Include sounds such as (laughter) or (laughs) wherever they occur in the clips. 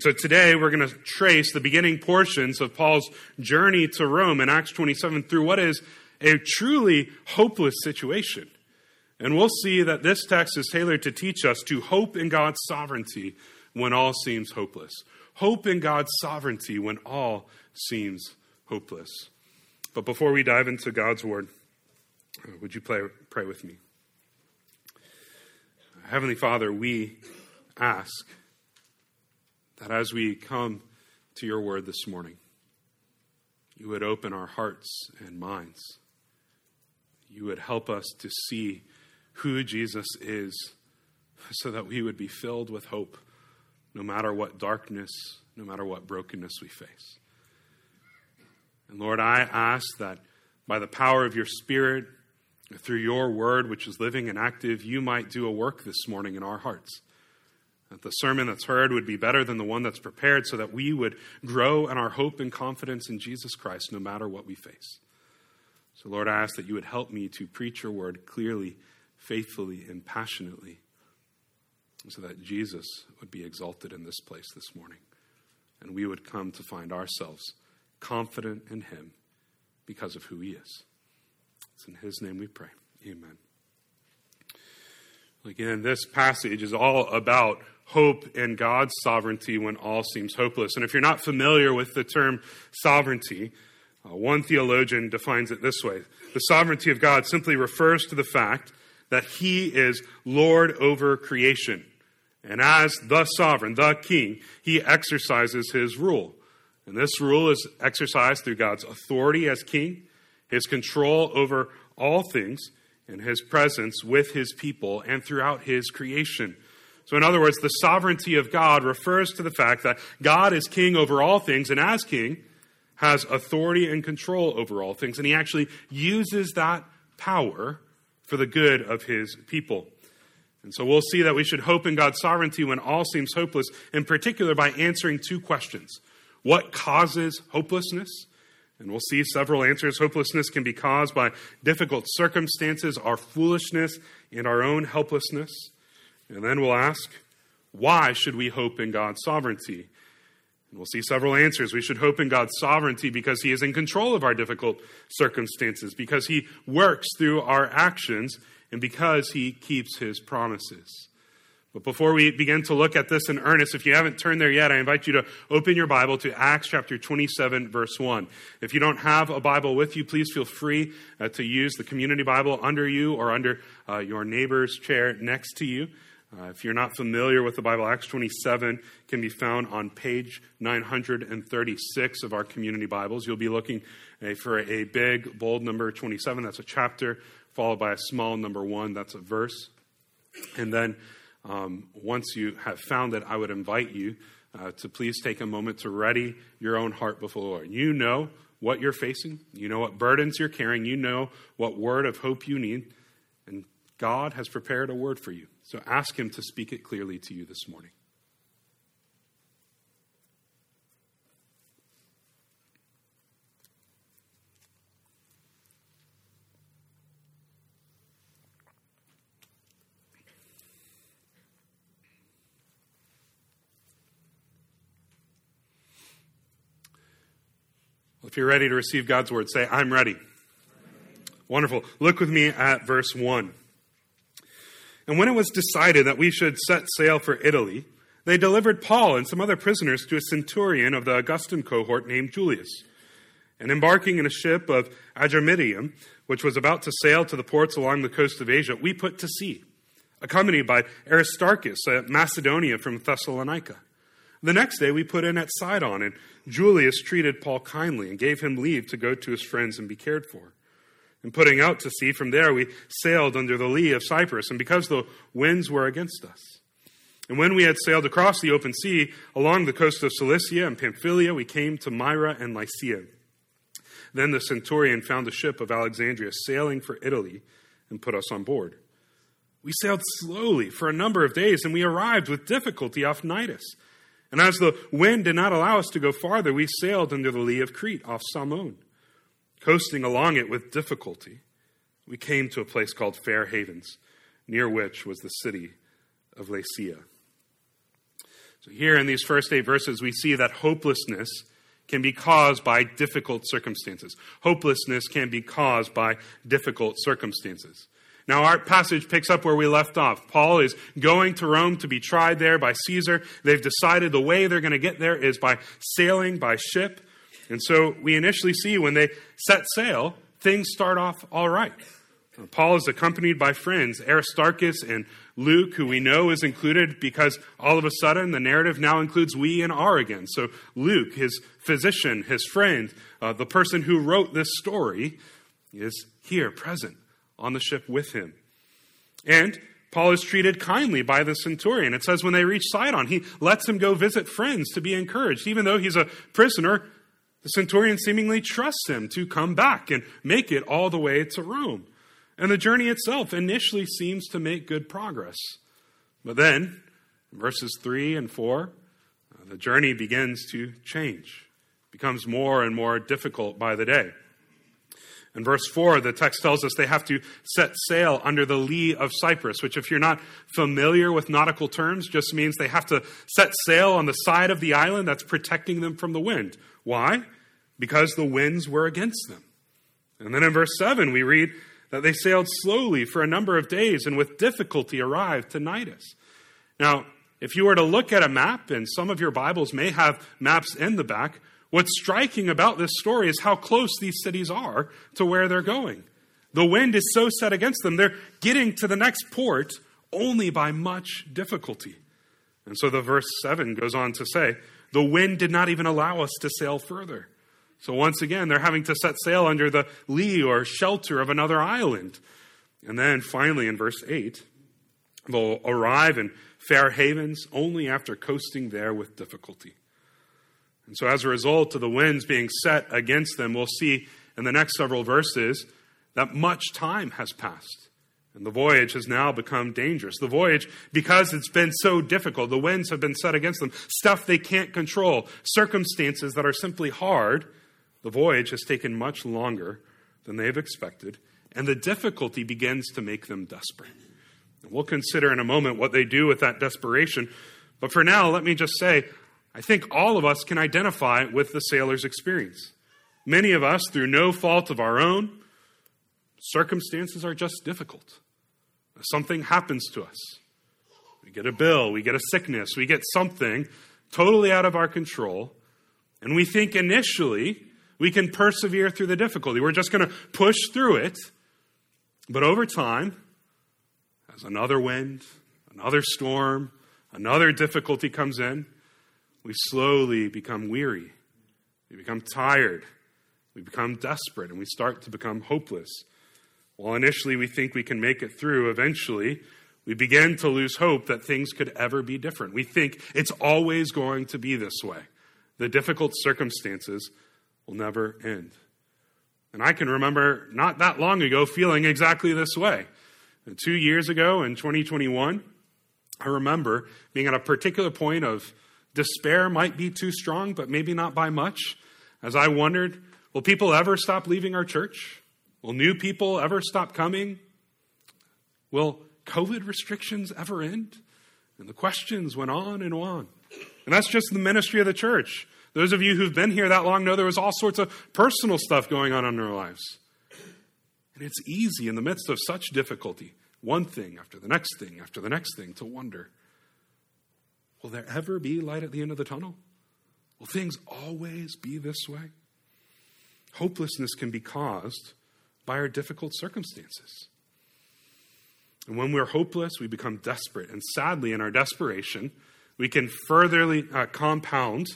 So today we're going to trace the beginning portions of Paul's journey to Rome in Acts 27 through what is a truly hopeless situation. And we'll see that this text is tailored to teach us to hope in God's sovereignty when all seems hopeless. Hope in God's sovereignty when all seems hopeless. But before we dive into God's word, uh, would you pray, pray with me? Heavenly Father, we ask that as we come to your word this morning, you would open our hearts and minds. You would help us to see who Jesus is (laughs) so that we would be filled with hope no matter what darkness, no matter what brokenness we face. And Lord, I ask that by the power of your Spirit, through your word, which is living and active, you might do a work this morning in our hearts. That the sermon that's heard would be better than the one that's prepared, so that we would grow in our hope and confidence in Jesus Christ no matter what we face. So, Lord, I ask that you would help me to preach your word clearly, faithfully, and passionately, so that Jesus would be exalted in this place this morning, and we would come to find ourselves confident in him because of who he is. It's in his name we pray. Amen. Again, this passage is all about hope and God's sovereignty when all seems hopeless. And if you're not familiar with the term sovereignty, uh, one theologian defines it this way The sovereignty of God simply refers to the fact that he is Lord over creation. And as the sovereign, the king, he exercises his rule. And this rule is exercised through God's authority as king, his control over all things, and his presence with his people and throughout his creation. So, in other words, the sovereignty of God refers to the fact that God is king over all things, and as king, has authority and control over all things. And he actually uses that power for the good of his people. And so we'll see that we should hope in God's sovereignty when all seems hopeless, in particular by answering two questions What causes hopelessness? And we'll see several answers. Hopelessness can be caused by difficult circumstances, our foolishness, and our own helplessness. And then we'll ask, why should we hope in God's sovereignty? And we'll see several answers. We should hope in God's sovereignty because He is in control of our difficult circumstances, because He works through our actions, and because He keeps His promises. But before we begin to look at this in earnest, if you haven't turned there yet, I invite you to open your Bible to Acts chapter 27, verse 1. If you don't have a Bible with you, please feel free uh, to use the community Bible under you or under uh, your neighbor's chair next to you. Uh, if you're not familiar with the Bible, Acts 27 can be found on page 936 of our community Bibles. You'll be looking uh, for a big, bold number 27. That's a chapter, followed by a small number 1. That's a verse. And then um, once you have found it, I would invite you uh, to please take a moment to ready your own heart before the Lord. You know what you're facing, you know what burdens you're carrying, you know what word of hope you need, and God has prepared a word for you. So ask Him to speak it clearly to you this morning. You're ready to receive God's word, say, I'm ready. Wonderful. Look with me at verse 1. And when it was decided that we should set sail for Italy, they delivered Paul and some other prisoners to a centurion of the Augustan cohort named Julius. And embarking in a ship of Adramyttium, which was about to sail to the ports along the coast of Asia, we put to sea, accompanied by Aristarchus, a Macedonia from Thessalonica. The next day we put in at Sidon, and Julius treated Paul kindly and gave him leave to go to his friends and be cared for. And putting out to sea from there, we sailed under the lee of Cyprus, and because the winds were against us. And when we had sailed across the open sea along the coast of Cilicia and Pamphylia, we came to Myra and Lycia. Then the centurion found a ship of Alexandria sailing for Italy and put us on board. We sailed slowly for a number of days, and we arrived with difficulty off Cnidus and as the wind did not allow us to go farther, we sailed under the lee of Crete off Salmone. Coasting along it with difficulty, we came to a place called Fair Havens, near which was the city of Lasea. So here in these first eight verses, we see that hopelessness can be caused by difficult circumstances. Hopelessness can be caused by difficult circumstances. Now, our passage picks up where we left off. Paul is going to Rome to be tried there by Caesar. They've decided the way they're going to get there is by sailing by ship. And so we initially see when they set sail, things start off all right. Paul is accompanied by friends, Aristarchus and Luke, who we know is included because all of a sudden the narrative now includes we and are again. So Luke, his physician, his friend, uh, the person who wrote this story, is here, present on the ship with him. And Paul is treated kindly by the centurion. It says when they reach Sidon, he lets him go visit friends to be encouraged. Even though he's a prisoner, the centurion seemingly trusts him to come back and make it all the way to Rome. And the journey itself initially seems to make good progress. But then, verses 3 and 4, uh, the journey begins to change, becomes more and more difficult by the day. In verse 4, the text tells us they have to set sail under the lee of Cyprus, which, if you're not familiar with nautical terms, just means they have to set sail on the side of the island that's protecting them from the wind. Why? Because the winds were against them. And then in verse 7, we read that they sailed slowly for a number of days and with difficulty arrived to Cnidus. Now, if you were to look at a map, and some of your Bibles may have maps in the back, What's striking about this story is how close these cities are to where they're going. The wind is so set against them, they're getting to the next port only by much difficulty. And so the verse 7 goes on to say, The wind did not even allow us to sail further. So once again, they're having to set sail under the lee or shelter of another island. And then finally, in verse 8, they'll arrive in fair havens only after coasting there with difficulty. And so, as a result of the winds being set against them, we'll see in the next several verses that much time has passed. And the voyage has now become dangerous. The voyage, because it's been so difficult, the winds have been set against them, stuff they can't control, circumstances that are simply hard, the voyage has taken much longer than they've expected, and the difficulty begins to make them desperate. And we'll consider in a moment what they do with that desperation. But for now, let me just say I think all of us can identify with the sailor's experience. Many of us, through no fault of our own, circumstances are just difficult. Something happens to us. We get a bill, we get a sickness, we get something totally out of our control, and we think initially we can persevere through the difficulty. We're just going to push through it. But over time, as another wind, another storm, another difficulty comes in, we slowly become weary. We become tired. We become desperate and we start to become hopeless. While initially we think we can make it through, eventually we begin to lose hope that things could ever be different. We think it's always going to be this way. The difficult circumstances will never end. And I can remember not that long ago feeling exactly this way. And two years ago in 2021, I remember being at a particular point of Despair might be too strong, but maybe not by much. As I wondered, will people ever stop leaving our church? Will new people ever stop coming? Will COVID restrictions ever end? And the questions went on and on. And that's just the ministry of the church. Those of you who've been here that long know there was all sorts of personal stuff going on in our lives. And it's easy in the midst of such difficulty, one thing after the next thing after the next thing, to wonder Will there ever be light at the end of the tunnel? Will things always be this way? Hopelessness can be caused by our difficult circumstances. And when we're hopeless, we become desperate. And sadly, in our desperation, we can furtherly uh, compound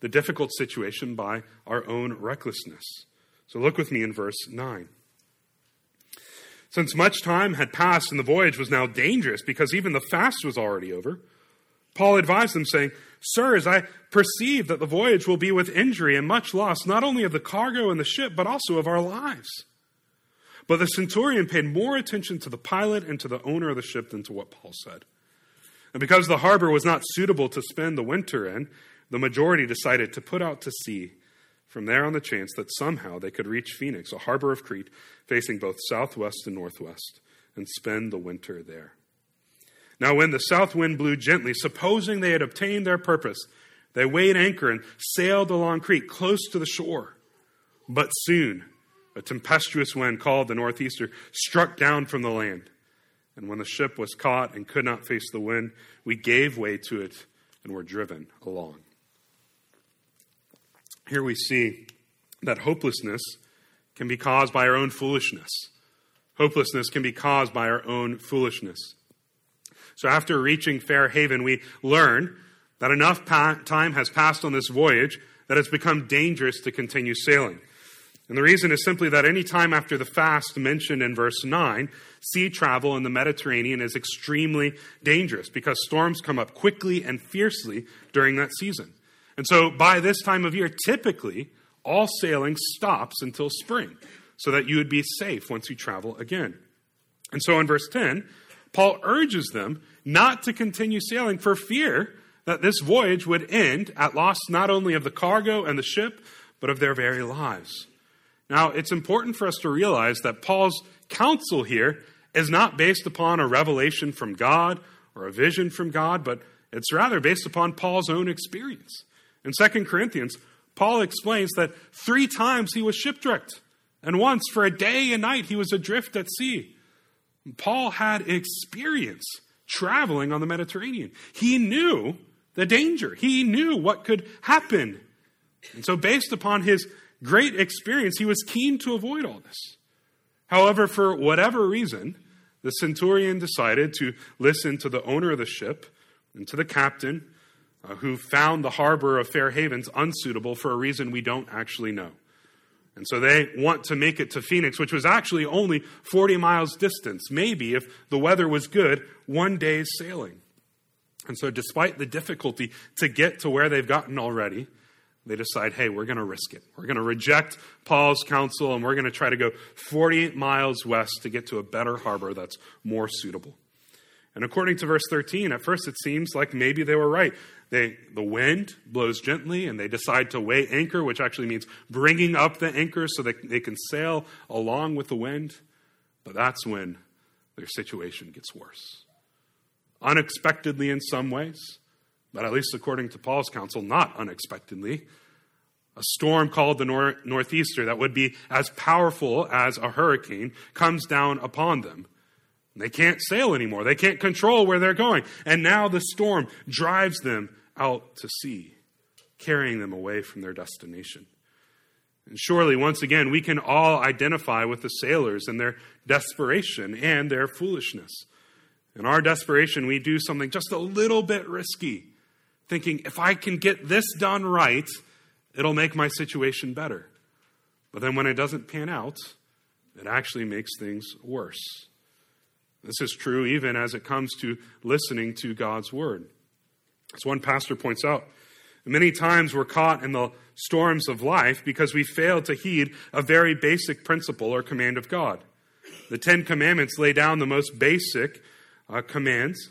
the difficult situation by our own recklessness. So look with me in verse 9. Since much time had passed and the voyage was now dangerous because even the fast was already over, Paul advised them, saying, Sirs, I perceive that the voyage will be with injury and much loss, not only of the cargo and the ship, but also of our lives. But the centurion paid more attention to the pilot and to the owner of the ship than to what Paul said. And because the harbor was not suitable to spend the winter in, the majority decided to put out to sea from there on the chance that somehow they could reach Phoenix, a harbor of Crete facing both southwest and northwest, and spend the winter there. Now, when the south wind blew gently, supposing they had obtained their purpose, they weighed anchor and sailed along Crete, close to the shore. But soon, a tempestuous wind called the northeaster struck down from the land. And when the ship was caught and could not face the wind, we gave way to it and were driven along. Here we see that hopelessness can be caused by our own foolishness. Hopelessness can be caused by our own foolishness. So after reaching Fair Haven, we learn that enough pa- time has passed on this voyage that it's become dangerous to continue sailing. And the reason is simply that any time after the fast mentioned in verse 9, sea travel in the Mediterranean is extremely dangerous because storms come up quickly and fiercely during that season. And so by this time of year, typically, all sailing stops until spring so that you would be safe once you travel again. And so in verse 10, Paul urges them not to continue sailing for fear that this voyage would end at loss not only of the cargo and the ship, but of their very lives. Now, it's important for us to realize that Paul's counsel here is not based upon a revelation from God or a vision from God, but it's rather based upon Paul's own experience. In 2 Corinthians, Paul explains that three times he was shipwrecked, and once for a day and night he was adrift at sea. Paul had experience traveling on the Mediterranean. He knew the danger, he knew what could happen. And so, based upon his great experience, he was keen to avoid all this. However, for whatever reason, the centurion decided to listen to the owner of the ship and to the captain, uh, who found the harbor of Fair Havens unsuitable for a reason we don't actually know. And so they want to make it to Phoenix, which was actually only 40 miles distance, maybe if the weather was good, one day's sailing. And so, despite the difficulty to get to where they've gotten already, they decide, hey, we're going to risk it. We're going to reject Paul's counsel and we're going to try to go 48 miles west to get to a better harbor that's more suitable. And according to verse 13, at first it seems like maybe they were right. They, the wind blows gently and they decide to weigh anchor, which actually means bringing up the anchor so that they can sail along with the wind. But that's when their situation gets worse. Unexpectedly, in some ways, but at least according to Paul's counsel, not unexpectedly, a storm called the nor- Northeaster that would be as powerful as a hurricane comes down upon them. They can't sail anymore. They can't control where they're going. And now the storm drives them out to sea, carrying them away from their destination. And surely, once again, we can all identify with the sailors and their desperation and their foolishness. In our desperation, we do something just a little bit risky thinking, if I can get this done right, it'll make my situation better. But then when it doesn't pan out, it actually makes things worse. This is true even as it comes to listening to God's word. As one pastor points out, many times we're caught in the storms of life because we fail to heed a very basic principle or command of God. The Ten Commandments lay down the most basic uh, commands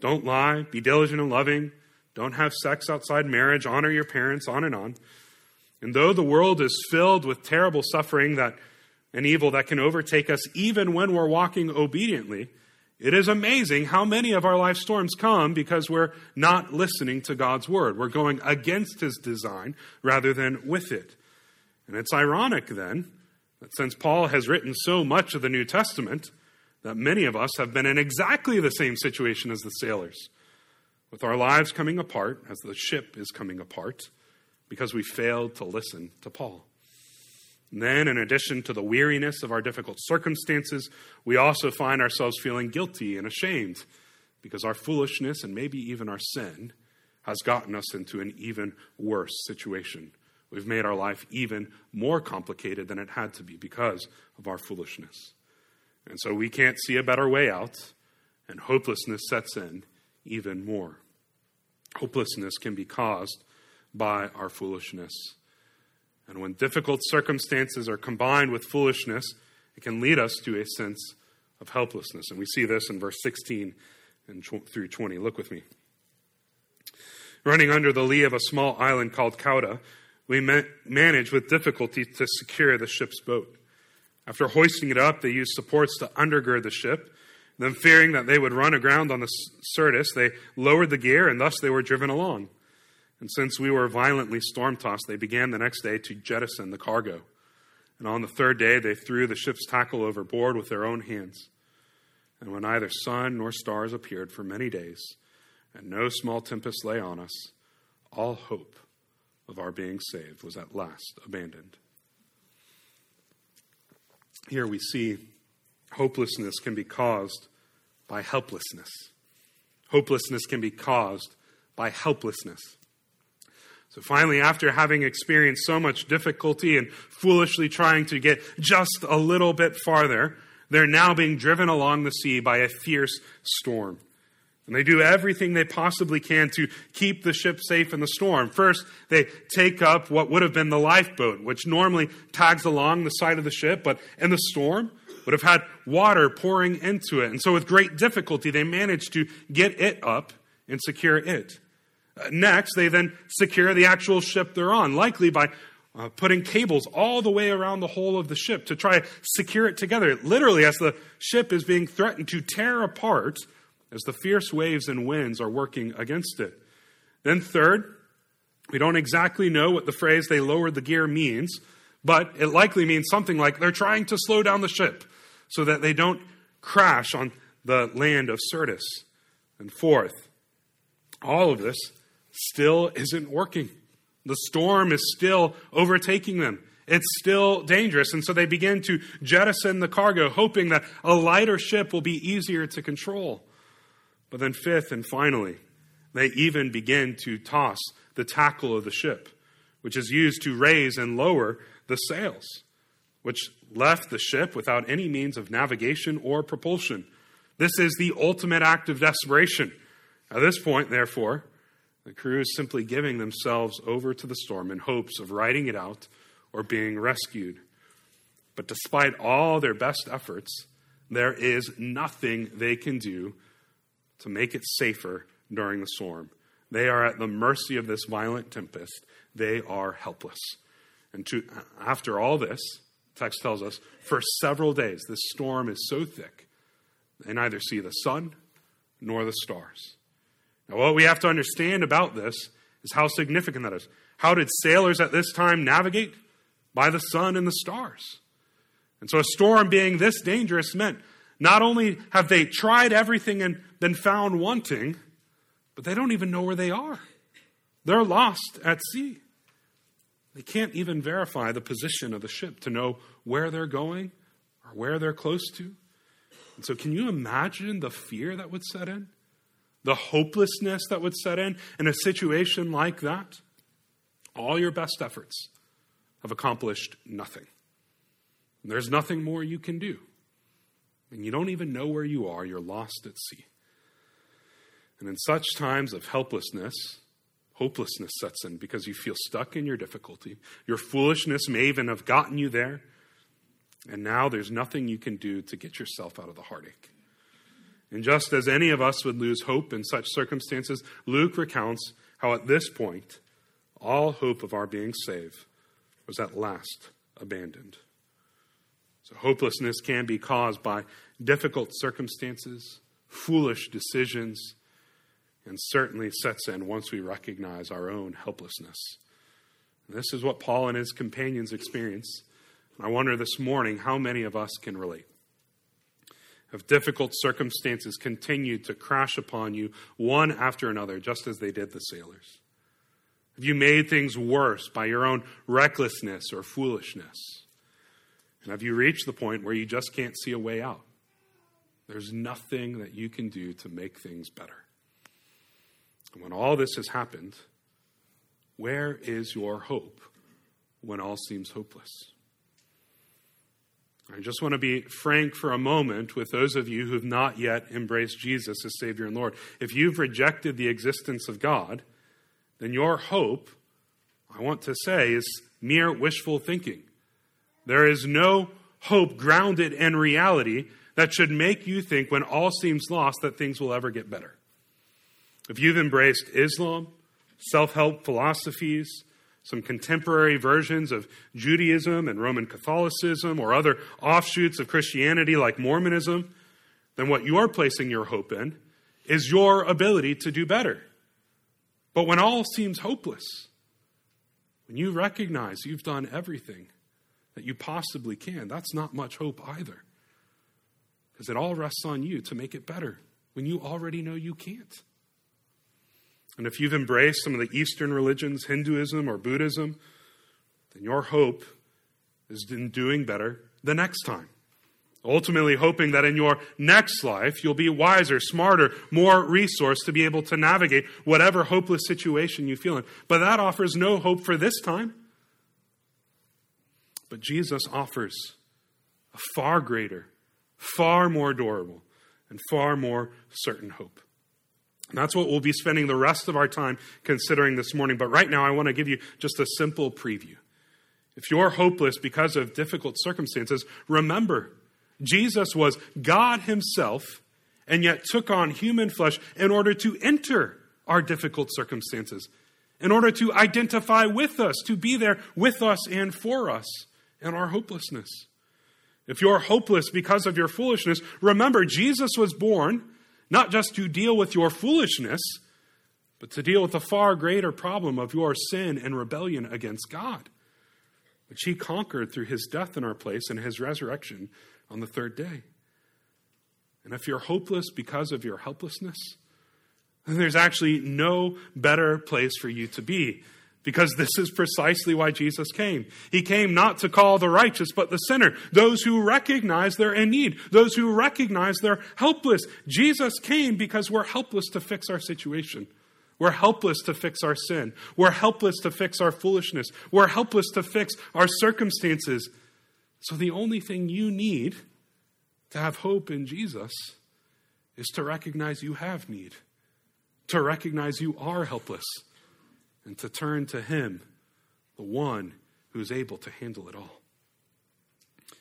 don't lie, be diligent and loving, don't have sex outside marriage. Honor your parents, on and on. And though the world is filled with terrible suffering that and evil that can overtake us even when we're walking obediently, it is amazing how many of our life storms come because we're not listening to God's word. We're going against his design rather than with it. And it's ironic then that since Paul has written so much of the New Testament, that many of us have been in exactly the same situation as the sailors with our lives coming apart as the ship is coming apart because we failed to listen to Paul. And then, in addition to the weariness of our difficult circumstances, we also find ourselves feeling guilty and ashamed because our foolishness and maybe even our sin has gotten us into an even worse situation. We've made our life even more complicated than it had to be because of our foolishness. And so we can't see a better way out, and hopelessness sets in even more. Hopelessness can be caused by our foolishness. And when difficult circumstances are combined with foolishness, it can lead us to a sense of helplessness. And we see this in verse 16 and through 20. Look with me. Running under the lee of a small island called Cauda, we ma- managed with difficulty to secure the ship's boat. After hoisting it up, they used supports to undergird the ship Then, fearing that they would run aground on the Syrtis, they lowered the gear, and thus they were driven along. And since we were violently storm tossed, they began the next day to jettison the cargo. And on the third day, they threw the ship's tackle overboard with their own hands. And when neither sun nor stars appeared for many days, and no small tempest lay on us, all hope of our being saved was at last abandoned. Here we see hopelessness can be caused by helplessness. Hopelessness can be caused by helplessness. So finally, after having experienced so much difficulty and foolishly trying to get just a little bit farther, they're now being driven along the sea by a fierce storm. And they do everything they possibly can to keep the ship safe in the storm. First, they take up what would have been the lifeboat, which normally tags along the side of the ship, but in the storm would have had water pouring into it. And so, with great difficulty, they manage to get it up and secure it. Next, they then secure the actual ship they're on, likely by uh, putting cables all the way around the whole of the ship to try to secure it together. Literally, as the ship is being threatened to tear apart as the fierce waves and winds are working against it. Then, third, we don't exactly know what the phrase they lowered the gear means, but it likely means something like they're trying to slow down the ship so that they don't crash on the land of Syrtis. And fourth, all of this still isn't working. The storm is still overtaking them. It's still dangerous. And so they begin to jettison the cargo, hoping that a lighter ship will be easier to control. But then, fifth and finally, they even begin to toss the tackle of the ship, which is used to raise and lower the sails, which left the ship without any means of navigation or propulsion. This is the ultimate act of desperation. At this point, therefore, the crew is simply giving themselves over to the storm in hopes of riding it out or being rescued. But despite all their best efforts, there is nothing they can do to make it safer during the storm. They are at the mercy of this violent tempest. They are helpless. And to, after all this, text tells us, for several days, this storm is so thick, they neither see the sun nor the stars. Now, what we have to understand about this is how significant that is. How did sailors at this time navigate? By the sun and the stars. And so, a storm being this dangerous meant not only have they tried everything and been found wanting, but they don't even know where they are. They're lost at sea. They can't even verify the position of the ship to know where they're going or where they're close to. And so, can you imagine the fear that would set in? The hopelessness that would set in in a situation like that? All your best efforts have accomplished nothing. There's nothing more you can do. And you don't even know where you are, you're lost at sea. And in such times of helplessness, hopelessness sets in because you feel stuck in your difficulty. Your foolishness may even have gotten you there. And now there's nothing you can do to get yourself out of the heartache. And just as any of us would lose hope in such circumstances, Luke recounts how at this point, all hope of our being saved was at last abandoned. So, hopelessness can be caused by difficult circumstances, foolish decisions, and certainly sets in once we recognize our own helplessness. And this is what Paul and his companions experience. And I wonder this morning how many of us can relate. Have difficult circumstances continued to crash upon you one after another, just as they did the sailors? Have you made things worse by your own recklessness or foolishness? And have you reached the point where you just can't see a way out? There's nothing that you can do to make things better. And when all this has happened, where is your hope when all seems hopeless? I just want to be frank for a moment with those of you who have not yet embraced Jesus as Savior and Lord. If you've rejected the existence of God, then your hope, I want to say, is mere wishful thinking. There is no hope grounded in reality that should make you think, when all seems lost, that things will ever get better. If you've embraced Islam, self help philosophies, some contemporary versions of Judaism and Roman Catholicism, or other offshoots of Christianity like Mormonism, then what you're placing your hope in is your ability to do better. But when all seems hopeless, when you recognize you've done everything that you possibly can, that's not much hope either. Because it all rests on you to make it better when you already know you can't. And if you've embraced some of the Eastern religions, Hinduism or Buddhism, then your hope is in doing better the next time. Ultimately, hoping that in your next life you'll be wiser, smarter, more resourced to be able to navigate whatever hopeless situation you feel in. But that offers no hope for this time. But Jesus offers a far greater, far more durable, and far more certain hope. And that's what we'll be spending the rest of our time considering this morning. But right now, I want to give you just a simple preview. If you're hopeless because of difficult circumstances, remember, Jesus was God Himself and yet took on human flesh in order to enter our difficult circumstances, in order to identify with us, to be there with us and for us in our hopelessness. If you're hopeless because of your foolishness, remember, Jesus was born not just to deal with your foolishness, but to deal with the far greater problem of your sin and rebellion against God, which he conquered through his death in our place and his resurrection on the third day. And if you're hopeless because of your helplessness, then there's actually no better place for you to be because this is precisely why Jesus came. He came not to call the righteous, but the sinner, those who recognize they're in need, those who recognize they're helpless. Jesus came because we're helpless to fix our situation. We're helpless to fix our sin. We're helpless to fix our foolishness. We're helpless to fix our circumstances. So the only thing you need to have hope in Jesus is to recognize you have need, to recognize you are helpless and to turn to Him, the one who's able to handle it all.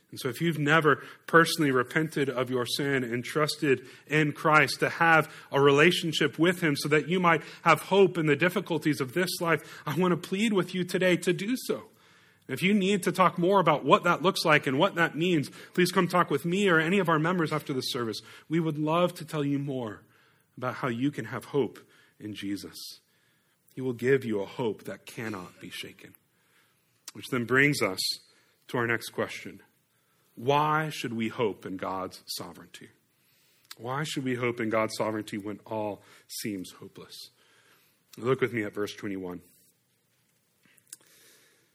And so, if you've never personally repented of your sin and trusted in Christ to have a relationship with Him so that you might have hope in the difficulties of this life, I want to plead with you today to do so. If you need to talk more about what that looks like and what that means, please come talk with me or any of our members after the service. We would love to tell you more about how you can have hope in Jesus. He will give you a hope that cannot be shaken. Which then brings us to our next question Why should we hope in God's sovereignty? Why should we hope in God's sovereignty when all seems hopeless? Look with me at verse 21.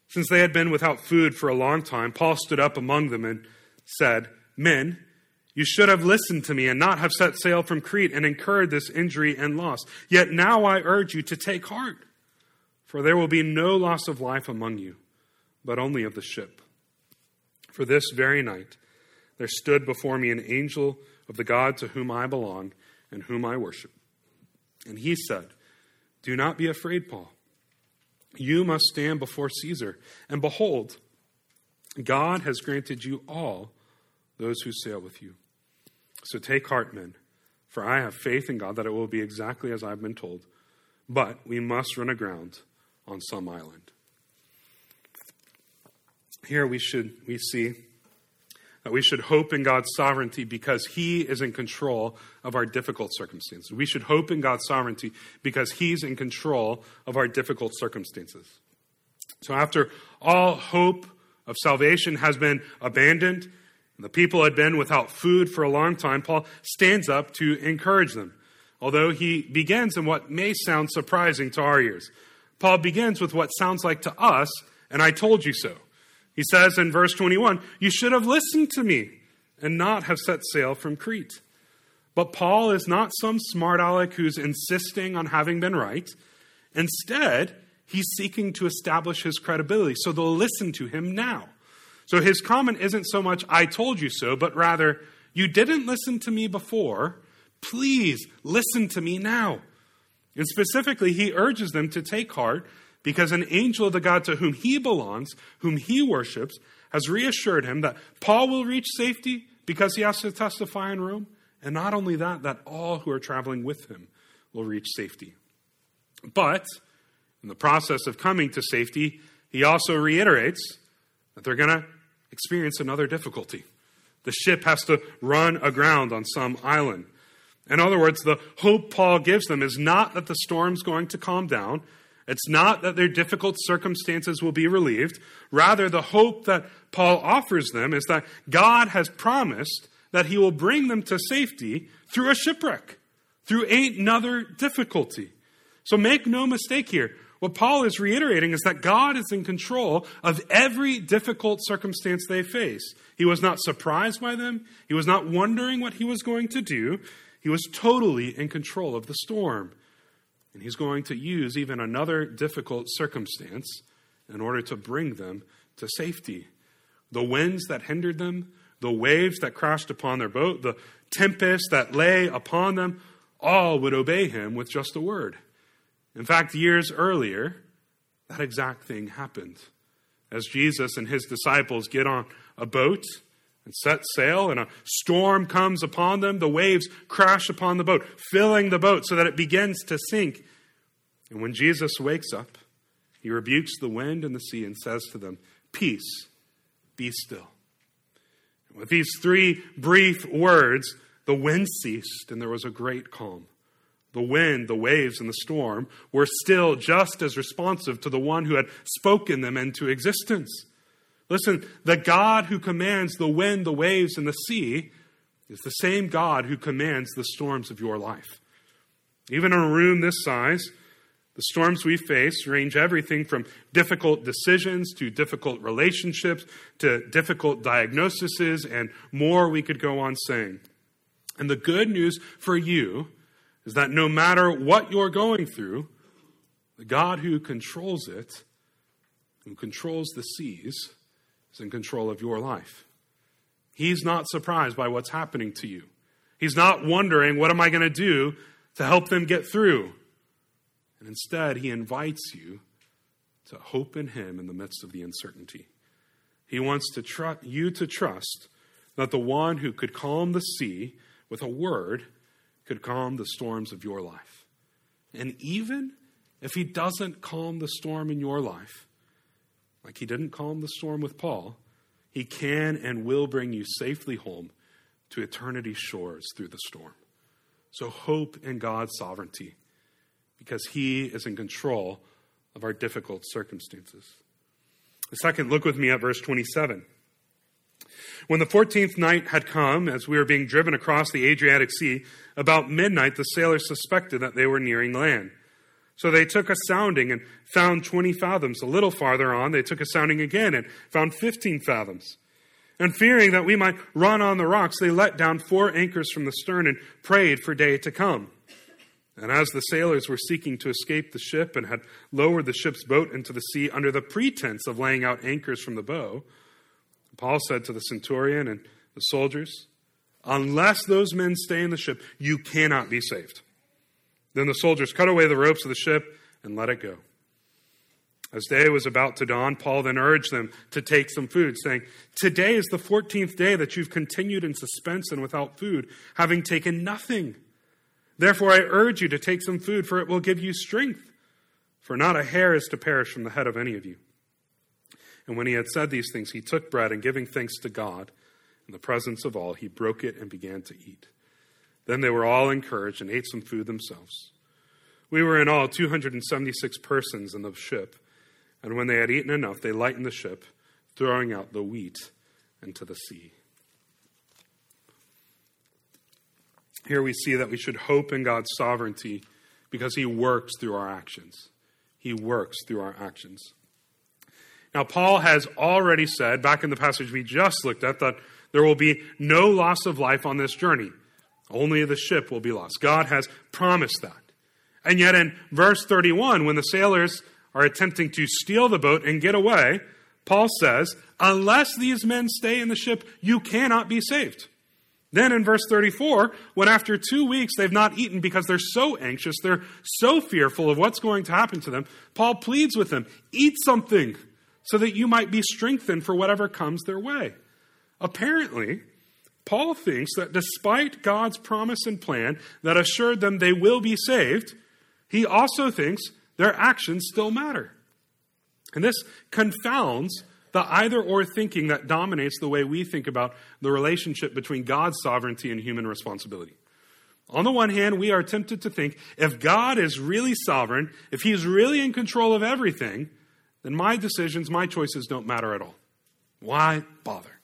Since they had been without food for a long time, Paul stood up among them and said, Men, you should have listened to me and not have set sail from Crete and incurred this injury and loss. Yet now I urge you to take heart, for there will be no loss of life among you, but only of the ship. For this very night there stood before me an angel of the God to whom I belong and whom I worship. And he said, Do not be afraid, Paul. You must stand before Caesar. And behold, God has granted you all those who sail with you. So take heart, men, for I have faith in God that it will be exactly as I've been told. But we must run aground on some island. Here we should we see that we should hope in God's sovereignty because He is in control of our difficult circumstances. We should hope in God's sovereignty because He's in control of our difficult circumstances. So, after all hope of salvation has been abandoned, the people had been without food for a long time. Paul stands up to encourage them, although he begins in what may sound surprising to our ears. Paul begins with what sounds like to us, and I told you so. He says in verse 21, You should have listened to me and not have set sail from Crete. But Paul is not some smart aleck who's insisting on having been right. Instead, he's seeking to establish his credibility, so they'll listen to him now. So his comment isn't so much, I told you so, but rather, you didn't listen to me before. Please listen to me now. And specifically, he urges them to take heart because an angel of the God to whom he belongs, whom he worships, has reassured him that Paul will reach safety because he has to testify in Rome. And not only that, that all who are traveling with him will reach safety. But in the process of coming to safety, he also reiterates that they're going to experience another difficulty. The ship has to run aground on some island. In other words, the hope Paul gives them is not that the storm's going to calm down. It's not that their difficult circumstances will be relieved. Rather, the hope that Paul offers them is that God has promised that he will bring them to safety through a shipwreck, through another difficulty. So make no mistake here. What Paul is reiterating is that God is in control of every difficult circumstance they face. He was not surprised by them. He was not wondering what he was going to do. He was totally in control of the storm. And he's going to use even another difficult circumstance in order to bring them to safety. The winds that hindered them, the waves that crashed upon their boat, the tempest that lay upon them, all would obey him with just a word. In fact, years earlier, that exact thing happened. As Jesus and his disciples get on a boat and set sail, and a storm comes upon them, the waves crash upon the boat, filling the boat so that it begins to sink. And when Jesus wakes up, he rebukes the wind and the sea and says to them, Peace, be still. And with these three brief words, the wind ceased and there was a great calm. The wind, the waves, and the storm were still just as responsive to the one who had spoken them into existence. Listen, the God who commands the wind, the waves, and the sea is the same God who commands the storms of your life. Even in a room this size, the storms we face range everything from difficult decisions to difficult relationships to difficult diagnoses and more we could go on saying. And the good news for you is that no matter what you're going through, the God who controls it, who controls the seas, is in control of your life. He's not surprised by what's happening to you. He's not wondering, what am I going to do to help them get through? And instead, he invites you to hope in him in the midst of the uncertainty. He wants to tr- you to trust that the one who could calm the sea with a word could calm the storms of your life. And even if he doesn't calm the storm in your life, like he didn't calm the storm with Paul, he can and will bring you safely home to eternity's shores through the storm. So hope in God's sovereignty because he is in control of our difficult circumstances. The second, look with me at verse 27. When the fourteenth night had come, as we were being driven across the Adriatic Sea, about midnight the sailors suspected that they were nearing land. So they took a sounding and found 20 fathoms. A little farther on, they took a sounding again and found 15 fathoms. And fearing that we might run on the rocks, they let down four anchors from the stern and prayed for day to come. And as the sailors were seeking to escape the ship and had lowered the ship's boat into the sea under the pretense of laying out anchors from the bow, Paul said to the centurion and the soldiers, Unless those men stay in the ship, you cannot be saved. Then the soldiers cut away the ropes of the ship and let it go. As day was about to dawn, Paul then urged them to take some food, saying, Today is the 14th day that you've continued in suspense and without food, having taken nothing. Therefore, I urge you to take some food, for it will give you strength. For not a hair is to perish from the head of any of you. And when he had said these things, he took bread and giving thanks to God, in the presence of all, he broke it and began to eat. Then they were all encouraged and ate some food themselves. We were in all 276 persons in the ship, and when they had eaten enough, they lightened the ship, throwing out the wheat into the sea. Here we see that we should hope in God's sovereignty because he works through our actions. He works through our actions. Now, Paul has already said, back in the passage we just looked at, that there will be no loss of life on this journey. Only the ship will be lost. God has promised that. And yet, in verse 31, when the sailors are attempting to steal the boat and get away, Paul says, Unless these men stay in the ship, you cannot be saved. Then in verse 34, when after two weeks they've not eaten because they're so anxious, they're so fearful of what's going to happen to them, Paul pleads with them eat something so that you might be strengthened for whatever comes their way. Apparently, Paul thinks that despite God's promise and plan that assured them they will be saved, he also thinks their actions still matter. And this confounds the either or thinking that dominates the way we think about the relationship between God's sovereignty and human responsibility. On the one hand, we are tempted to think if God is really sovereign, if He's really in control of everything, then my decisions, my choices don't matter at all. Why bother?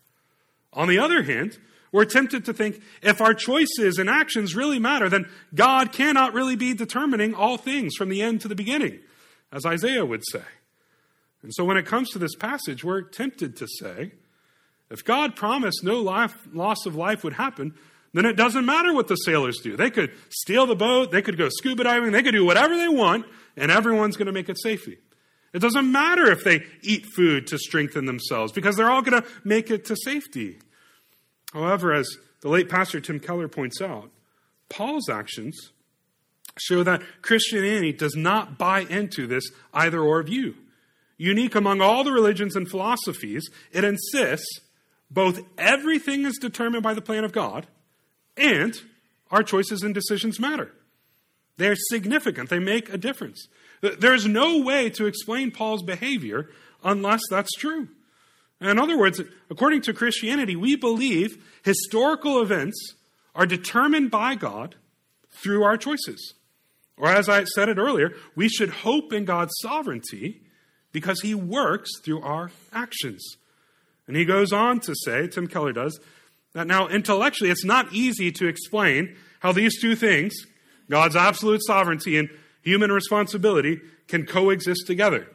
On the other hand, we're tempted to think if our choices and actions really matter, then God cannot really be determining all things from the end to the beginning, as Isaiah would say. And so when it comes to this passage, we're tempted to say, if God promised no life, loss of life would happen, then it doesn't matter what the sailors do. They could steal the boat, they could go scuba diving, they could do whatever they want, and everyone's going to make it safely. It doesn't matter if they eat food to strengthen themselves because they're all going to make it to safety. However, as the late pastor Tim Keller points out, Paul's actions show that Christianity does not buy into this either or view. Unique among all the religions and philosophies, it insists both everything is determined by the plan of God and our choices and decisions matter. They're significant, they make a difference. There's no way to explain Paul's behavior unless that's true. In other words, according to Christianity, we believe historical events are determined by God through our choices. Or, as I said it earlier, we should hope in God's sovereignty because he works through our actions. And he goes on to say, Tim Keller does, that now intellectually it's not easy to explain how these two things, God's absolute sovereignty and human responsibility, can coexist together.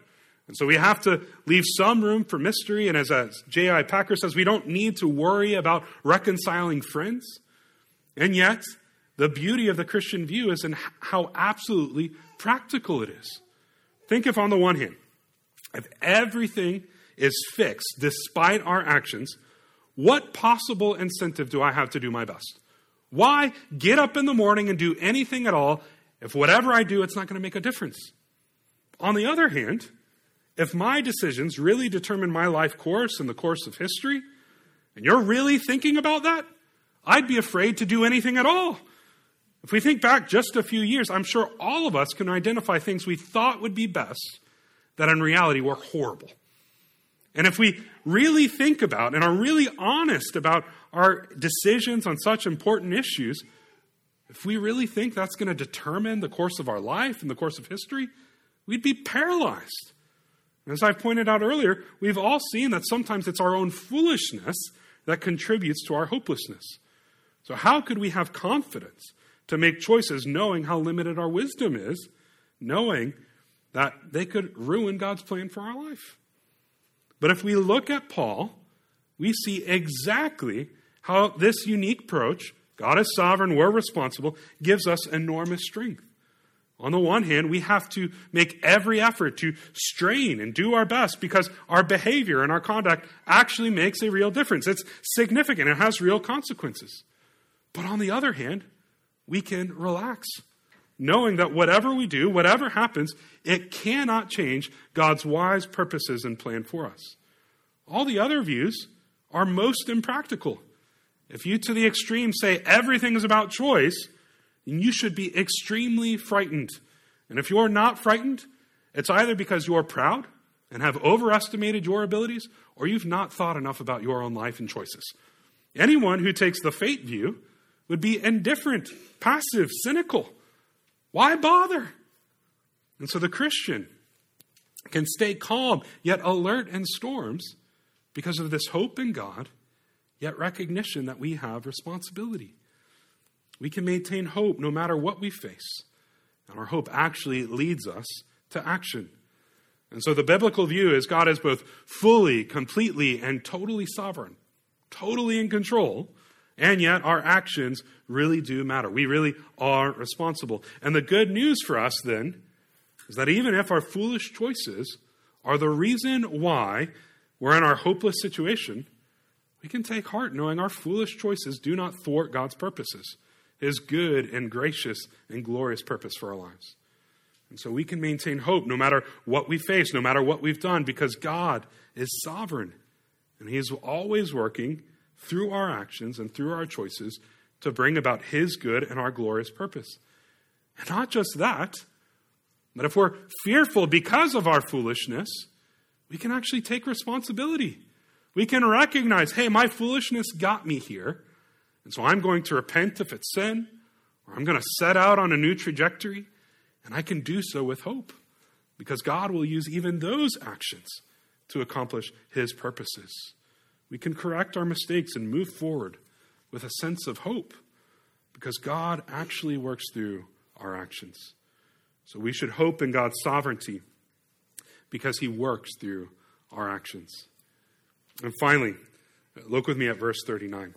And so we have to leave some room for mystery. And as, J.I. Packer says, we don't need to worry about reconciling friends. And yet, the beauty of the Christian view is in how absolutely practical it is. Think if, on the one hand, if everything is fixed despite our actions, what possible incentive do I have to do my best? Why get up in the morning and do anything at all if whatever I do, it's not going to make a difference? On the other hand, if my decisions really determine my life course and the course of history, and you're really thinking about that, I'd be afraid to do anything at all. If we think back just a few years, I'm sure all of us can identify things we thought would be best that in reality were horrible. And if we really think about and are really honest about our decisions on such important issues, if we really think that's going to determine the course of our life and the course of history, we'd be paralyzed. As I've pointed out earlier, we've all seen that sometimes it's our own foolishness that contributes to our hopelessness. So, how could we have confidence to make choices knowing how limited our wisdom is, knowing that they could ruin God's plan for our life? But if we look at Paul, we see exactly how this unique approach, God is sovereign, we're responsible, gives us enormous strength. On the one hand, we have to make every effort to strain and do our best because our behavior and our conduct actually makes a real difference. It's significant, it has real consequences. But on the other hand, we can relax, knowing that whatever we do, whatever happens, it cannot change God's wise purposes and plan for us. All the other views are most impractical. If you to the extreme say everything is about choice, then you should be extremely frightened. And if you're not frightened, it's either because you're proud and have overestimated your abilities, or you've not thought enough about your own life and choices. Anyone who takes the fate view would be indifferent, passive, cynical. Why bother? And so the Christian can stay calm, yet alert in storms because of this hope in God, yet recognition that we have responsibility. We can maintain hope no matter what we face. And our hope actually leads us to action. And so the biblical view is God is both fully, completely, and totally sovereign, totally in control, and yet our actions really do matter. We really are responsible. And the good news for us then is that even if our foolish choices are the reason why we're in our hopeless situation, we can take heart knowing our foolish choices do not thwart God's purposes his good and gracious and glorious purpose for our lives. And so we can maintain hope no matter what we face, no matter what we've done, because God is sovereign. And He is always working through our actions and through our choices to bring about His good and our glorious purpose. And not just that, but if we're fearful because of our foolishness, we can actually take responsibility. We can recognize, hey, my foolishness got me here. And so I'm going to repent if it's sin, or I'm going to set out on a new trajectory. And I can do so with hope because God will use even those actions to accomplish his purposes. We can correct our mistakes and move forward with a sense of hope because God actually works through our actions. So we should hope in God's sovereignty because he works through our actions. And finally, look with me at verse 39.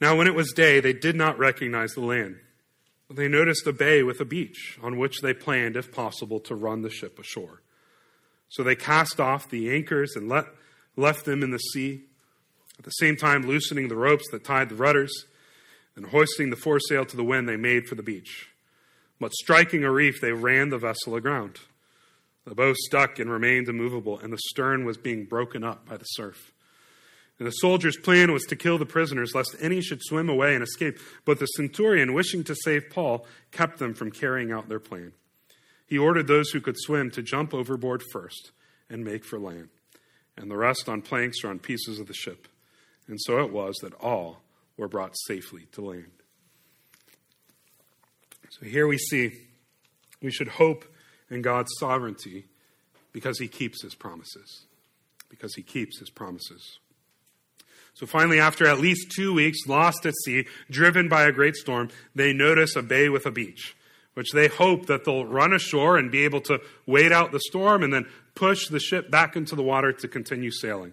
Now, when it was day, they did not recognize the land. They noticed a bay with a beach on which they planned, if possible, to run the ship ashore. So they cast off the anchors and let, left them in the sea, at the same time loosening the ropes that tied the rudders, and hoisting the foresail to the wind, they made for the beach. But striking a reef, they ran the vessel aground. The bow stuck and remained immovable, and the stern was being broken up by the surf. And the soldiers' plan was to kill the prisoners, lest any should swim away and escape. But the centurion, wishing to save Paul, kept them from carrying out their plan. He ordered those who could swim to jump overboard first and make for land, and the rest on planks or on pieces of the ship. And so it was that all were brought safely to land. So here we see we should hope in God's sovereignty because he keeps his promises. Because he keeps his promises. So finally, after at least two weeks lost at sea, driven by a great storm, they notice a bay with a beach, which they hope that they'll run ashore and be able to wait out the storm and then push the ship back into the water to continue sailing.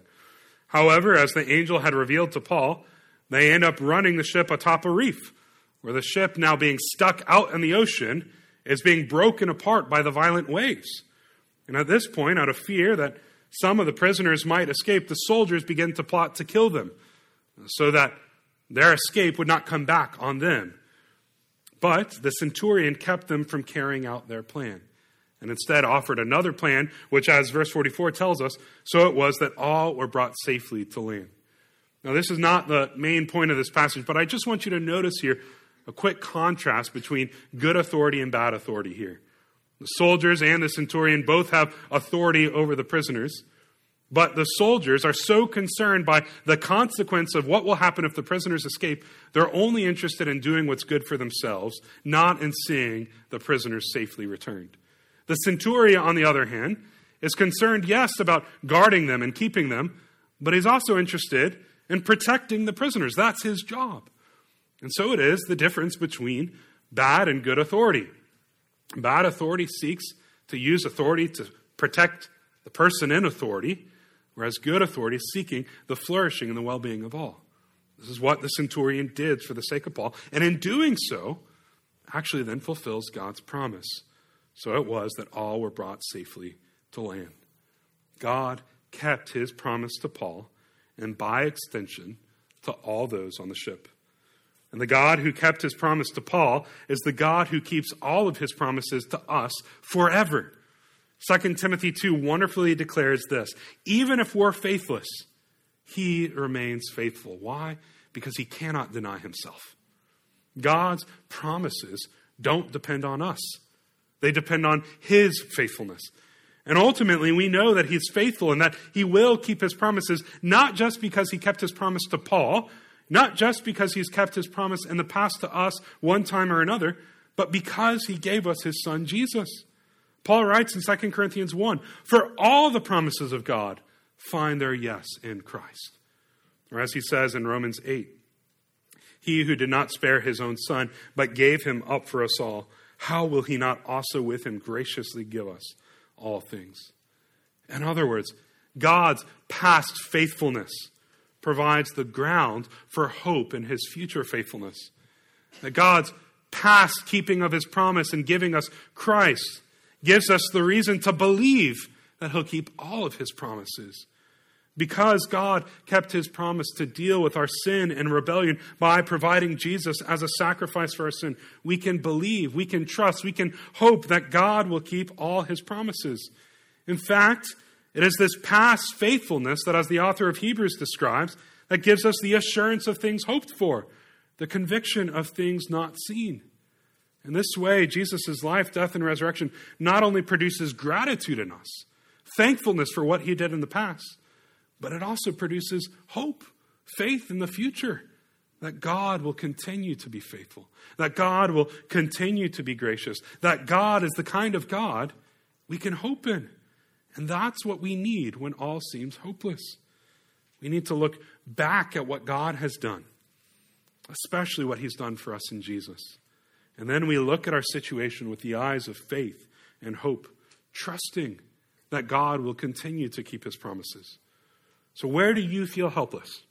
However, as the angel had revealed to Paul, they end up running the ship atop a reef, where the ship, now being stuck out in the ocean, is being broken apart by the violent waves. And at this point, out of fear that some of the prisoners might escape, the soldiers begin to plot to kill them so that their escape would not come back on them. But the centurion kept them from carrying out their plan and instead offered another plan, which, as verse 44 tells us, so it was that all were brought safely to land. Now, this is not the main point of this passage, but I just want you to notice here a quick contrast between good authority and bad authority here. The soldiers and the centurion both have authority over the prisoners, but the soldiers are so concerned by the consequence of what will happen if the prisoners escape, they're only interested in doing what's good for themselves, not in seeing the prisoners safely returned. The centurion, on the other hand, is concerned, yes, about guarding them and keeping them, but he's also interested in protecting the prisoners. That's his job. And so it is the difference between bad and good authority. Bad authority seeks to use authority to protect the person in authority, whereas good authority is seeking the flourishing and the well being of all. This is what the centurion did for the sake of Paul, and in doing so, actually then fulfills God's promise. So it was that all were brought safely to land. God kept his promise to Paul, and by extension, to all those on the ship. And the God who kept his promise to Paul is the God who keeps all of his promises to us forever. 2 Timothy 2 wonderfully declares this even if we're faithless, he remains faithful. Why? Because he cannot deny himself. God's promises don't depend on us. They depend on His faithfulness. And ultimately, we know that He's faithful and that He will keep His promises, not just because He kept His promise to Paul, not just because He's kept His promise in the past to us one time or another, but because He gave us His Son, Jesus. Paul writes in 2 Corinthians 1 For all the promises of God find their yes in Christ. Or as he says in Romans 8, He who did not spare His own Son, but gave Him up for us all how will he not also with him graciously give us all things? In other words, God's past faithfulness provides the ground for hope in his future faithfulness. That God's past keeping of his promise and giving us Christ gives us the reason to believe that he'll keep all of his promises because God kept his promise to deal with our sin and rebellion by providing Jesus as a sacrifice for our sin, we can believe, we can trust, we can hope that God will keep all his promises. In fact, it is this past faithfulness that, as the author of Hebrews describes, that gives us the assurance of things hoped for, the conviction of things not seen. In this way, Jesus' life, death, and resurrection not only produces gratitude in us, thankfulness for what he did in the past, but it also produces hope, faith in the future that God will continue to be faithful, that God will continue to be gracious, that God is the kind of God we can hope in. And that's what we need when all seems hopeless. We need to look back at what God has done, especially what He's done for us in Jesus. And then we look at our situation with the eyes of faith and hope, trusting that God will continue to keep His promises. So, where do you feel helpless?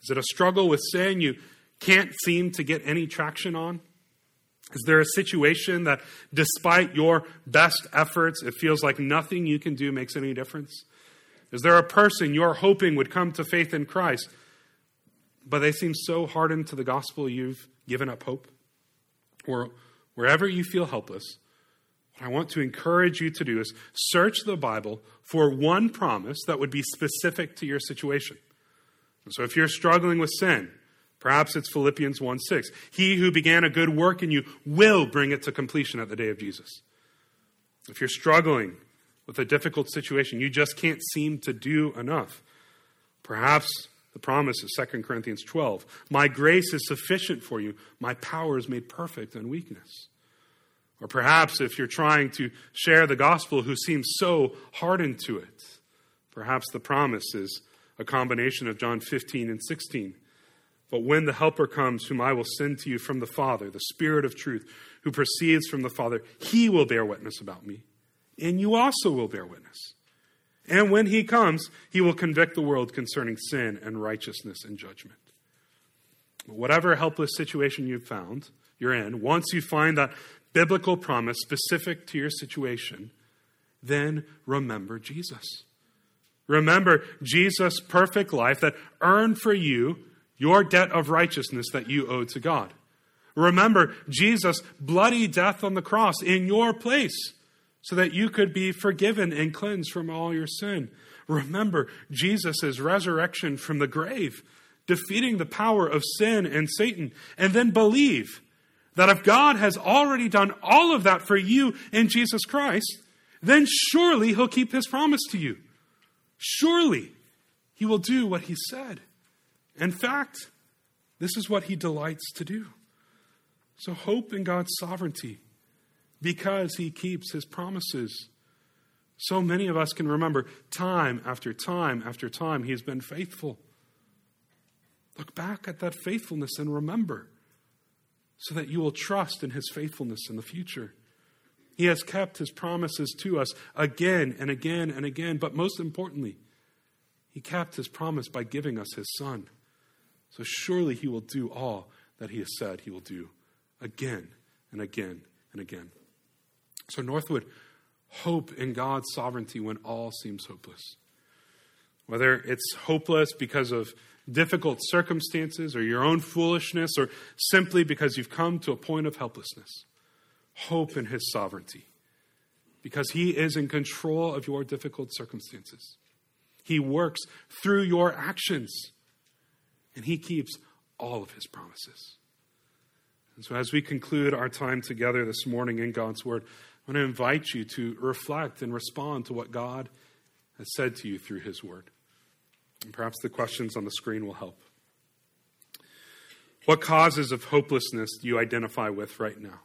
Is it a struggle with sin you can't seem to get any traction on? Is there a situation that, despite your best efforts, it feels like nothing you can do makes any difference? Is there a person you're hoping would come to faith in Christ, but they seem so hardened to the gospel you've given up hope? Or wherever you feel helpless, what I want to encourage you to do is search the Bible for one promise that would be specific to your situation. So if you're struggling with sin, perhaps it's Philippians 1 6. He who began a good work in you will bring it to completion at the day of Jesus. If you're struggling with a difficult situation, you just can't seem to do enough. Perhaps the promise is 2 Corinthians 12. My grace is sufficient for you. My power is made perfect in weakness. Or perhaps if you're trying to share the gospel who seems so hardened to it, perhaps the promise is a combination of John 15 and 16. But when the Helper comes, whom I will send to you from the Father, the Spirit of truth, who proceeds from the Father, he will bear witness about me, and you also will bear witness. And when he comes, he will convict the world concerning sin and righteousness and judgment. Whatever helpless situation you've found, you're in, once you find that biblical promise specific to your situation, then remember Jesus. Remember Jesus' perfect life that earned for you your debt of righteousness that you owed to God. Remember Jesus' bloody death on the cross in your place so that you could be forgiven and cleansed from all your sin. Remember Jesus' resurrection from the grave, defeating the power of sin and Satan. And then believe that if God has already done all of that for you in Jesus Christ, then surely He'll keep His promise to you. Surely he will do what he said. In fact, this is what he delights to do. So hope in God's sovereignty because he keeps his promises. So many of us can remember time after time after time he has been faithful. Look back at that faithfulness and remember so that you will trust in his faithfulness in the future. He has kept his promises to us again and again and again. But most importantly, he kept his promise by giving us his son. So surely he will do all that he has said he will do again and again and again. So, Northwood, hope in God's sovereignty when all seems hopeless. Whether it's hopeless because of difficult circumstances or your own foolishness or simply because you've come to a point of helplessness hope in his sovereignty because he is in control of your difficult circumstances. He works through your actions, and he keeps all of his promises. And so, as we conclude our time together this morning in God's Word, I want to invite you to reflect and respond to what God has said to you through His Word. And perhaps the questions on the screen will help. What causes of hopelessness do you identify with right now?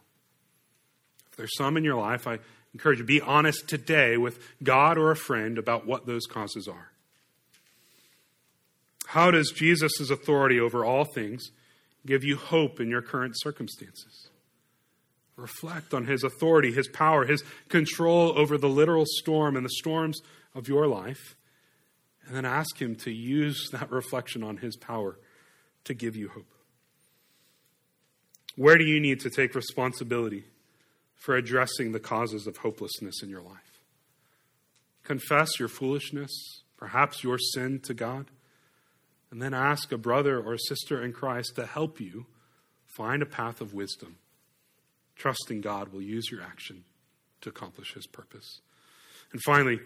If there's some in your life, I encourage you to be honest today with God or a friend about what those causes are. How does Jesus' authority over all things give you hope in your current circumstances? Reflect on his authority, his power, his control over the literal storm and the storms of your life, and then ask him to use that reflection on his power to give you hope. Where do you need to take responsibility for addressing the causes of hopelessness in your life. Confess your foolishness, perhaps your sin to God, and then ask a brother or a sister in Christ to help you find a path of wisdom, trusting God will use your action to accomplish his purpose. And finally,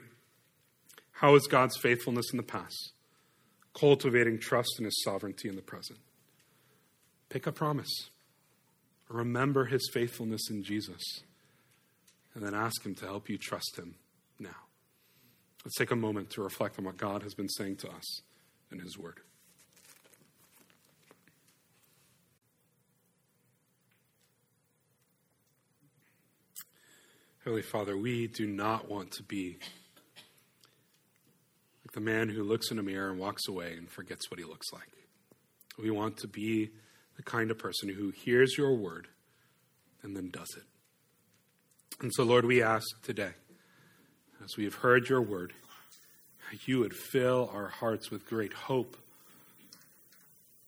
how is God's faithfulness in the past cultivating trust in his sovereignty in the present? Pick a promise. Remember his faithfulness in Jesus and then ask Him to help you trust Him now. Let's take a moment to reflect on what God has been saying to us in His Word. Holy Father, we do not want to be like the man who looks in a mirror and walks away and forgets what he looks like. We want to be the kind of person who hears your word and then does it. And so, Lord, we ask today, as we have heard your word, you would fill our hearts with great hope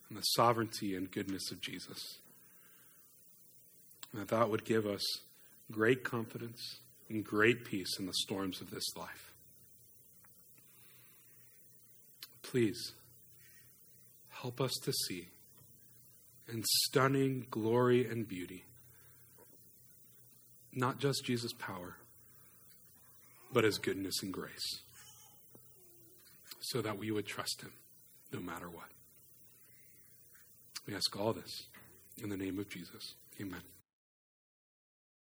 and the sovereignty and goodness of Jesus. And that that would give us great confidence and great peace in the storms of this life. Please help us to see in stunning glory and beauty not just Jesus' power, but his goodness and grace, so that we would trust him no matter what. We ask all this in the name of Jesus. Amen.